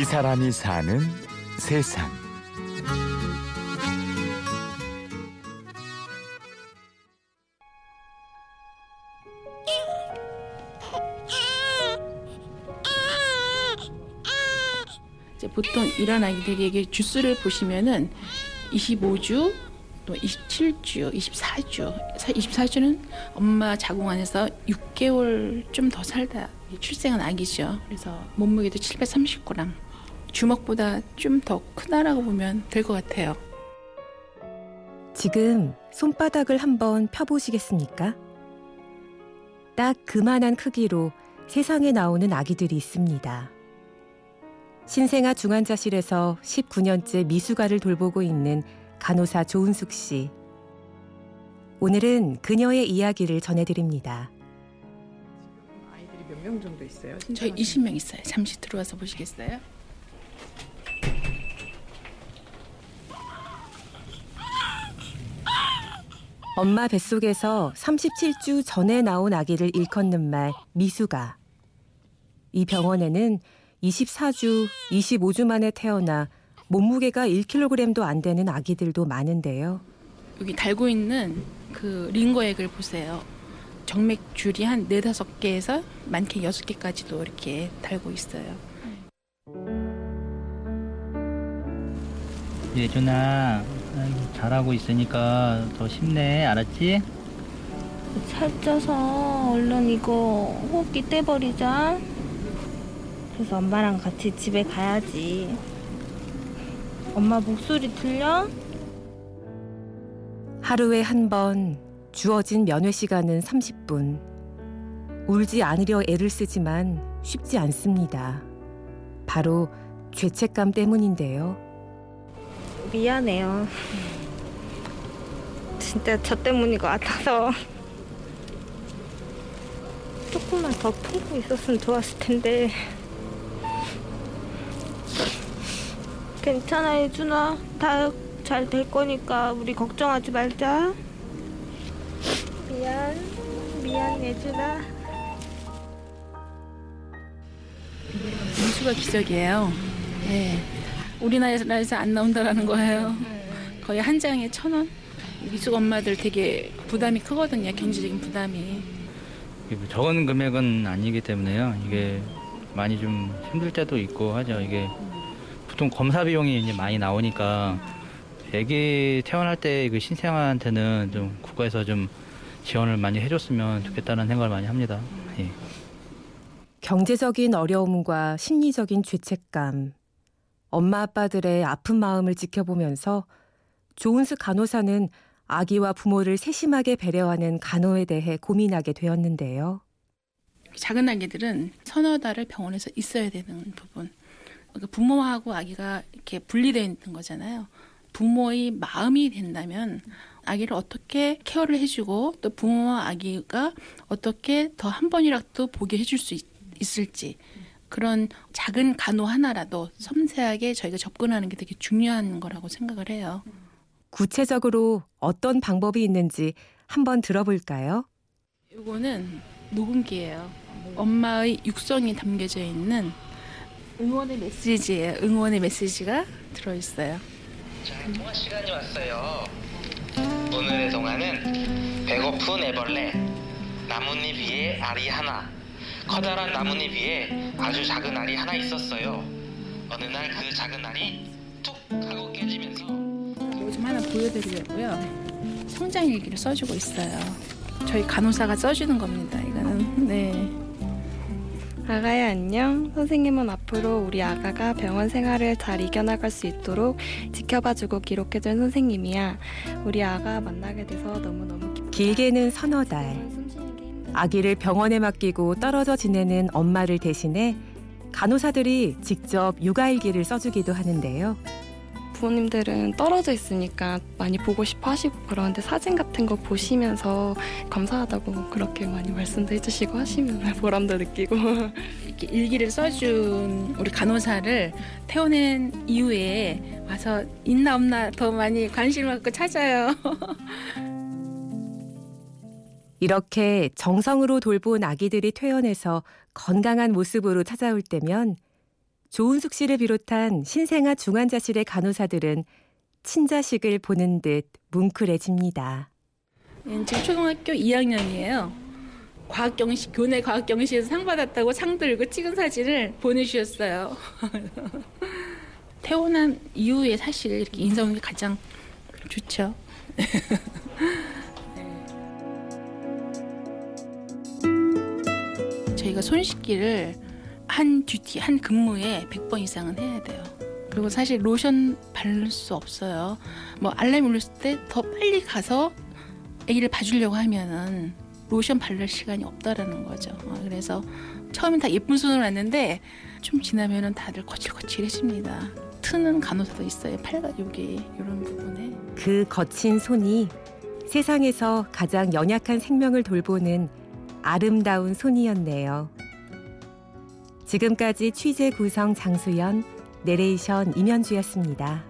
이 사람이 사는 세상. 이제 보통 이런 아기들에게 주스를 보시면은 25주 또 27주, 24주, 24주는 엄마 자궁 안에서 6개월 좀 더 살다 출생한 아기죠. 그래서 몸무게도 730g. 주먹보다 좀 더 크다라고 보면 될 것 같아요. 지금 손바닥을 한번 펴보시겠습니까? 딱 그만한 크기로 세상에 나오는 아기들이 있습니다. 신생아 중환자실에서 19년째 미숙아를 돌보고 있는 간호사 조은숙 씨. 오늘은 그녀의 이야기를 전해드립니다. 아이들이 몇 명 정도 있어요? 저희 20명 있어요. 잠시 들어와서 보시겠어요? 엄마 뱃속에서 37주 전에 나온 아기를 일컫는 말 미숙아. 이 병원에는 24주, 25주 만에 태어나 몸무게가 1kg도 안 되는 아기들도 많은데요. 여기 달고 있는 그 링거액을 보세요. 정맥줄이 한 네다섯 개에서 많게 여섯 개까지도 이렇게 달고 있어요. 예준아 아이고, 잘하고 있으니까 더 힘내 알았지? 살쪄서 얼른 이거 호흡기 떼버리자. 그래서 엄마랑 같이 집에 가야지. 엄마 목소리 들려? 하루에 한 번 주어진 면회 시간은 30분. 울지 않으려 애를 쓰지만 쉽지 않습니다. 바로 죄책감 때문인데요. 미안해요. 진짜 저 때문인 것 같아서. 조금만 더 품고 있었으면 좋았을 텐데. 괜찮아, 예준아. 다 잘 될 거니까 우리 걱정하지 말자. 미안. 미안, 예준아. 미수가 기적이에요. 네. 우리나라에서 안 나온다라는 거예요. 거의 한 장에 천 원. 미숙 엄마들 되게 부담이 크거든요. 경제적인 부담이. 적은 금액은 아니기 때문에요. 이게 많이 좀 힘들 때도 있고 하죠. 이게 보통 검사 비용이 이제 많이 나오니까 애기 태어날 때 그 신생아한테는 좀 국가에서 좀 지원을 많이 해줬으면 좋겠다는 생각을 많이 합니다. 예. 경제적인 어려움과 심리적인 죄책감, 엄마 아빠들의 아픈 마음을 지켜보면서 조은수 간호사는 아기와 부모를 세심하게 배려하는 간호에 대해 고민하게 되었는데요. 작은 아기들은 서너 달을 병원에서 있어야 되는 부분. 그러니까 부모하고 아기가 이렇게 분리되어 거잖아요. 부모의 마음이 된다면 아기를 어떻게 케어를 해주고 또 부모와 아기가 어떻게 더 한 번이라도 보게 해줄 수 있, 있을지 그런 작은 간호 하나라도 섬세하게 저희가 접근하는 게 되게 중요한 거라고 생각을 해요. 구체적으로 어떤 방법이 있는지 한번 들어볼까요? 이거는 녹음기예요. 엄마의 육성이 담겨져 있는 응원의 메시지예요. 응원의 메시지가 들어 있어요. 자, 통화 시간이 왔어요. 오늘의 동화는 배고픈 애벌레, 나뭇잎 위에 알이 하나, 커다란 나뭇잎 위에 아주 작은 알이 하나 있었어요. 어느 날 그 작은 알이 툭 하고 깨지면서 좀 하나 보여드리려고요. 성장 일기를 써주고 있어요. 저희 간호사가 써주는 겁니다. 이거는 네. 아가야 안녕. 선생님은 앞으로 우리 아가가 병원 생활을 잘 이겨나갈 수 있도록 지켜봐주고 기록해준 선생님이야. 우리 아가 만나게 돼서 너무너무 기쁘다. 길게는 서너 달. 아기를 병원에 맡기고 떨어져 지내는 엄마를 대신해 간호사들이 직접 육아일기를 써주기도 하는데요. 부모님들은 떨어져 있으니까 많이 보고 싶어 하시고 그러는데 사진 같은 거 보시면서 감사하다고 그렇게 많이 말씀도 해주시고 하시면 보람도 느끼고 이렇게 일기를 써준 우리 간호사를 태어난 이후에 와서 있나 없나 더 많이 관심을 갖고 찾아요. 이렇게 정성으로 돌본 아기들이 퇴원해서 건강한 모습으로 찾아올 때면 조은숙 씨를 비롯한 신생아 중환자실의 간호사들은 친자식을 보는 듯 뭉클해집니다. 예, 지금 초등학교 2학년이에요. 과학경시 교내 과학경시에서 상 받았다고 상 들고 찍은 사진을 보내주셨어요. 태어난 이후에 사실 이렇게 게 가장 좋죠. 저희가 손 씻기를 한 듀티, 한 근무에 100번 이상은 해야 돼요. 그리고 사실 로션 바를 수 없어요. 뭐 알람이 울렸을 때 더 빨리 가서 아기를 봐주려고 하면은 로션 바를 시간이 없다라는 거죠. 어, 그래서 처음엔 다 예쁜 손으로 왔는데 좀 지나면은 다들 거칠거칠해집니다. 트는 간호사도 있어요. 팔과 여기 이런 부분에. 그 거친 손이 세상에서 가장 연약한 생명을 돌보는 아름다운 손이었네요. 지금까지 취재 구성 장수연, 내레이션 임현주였습니다.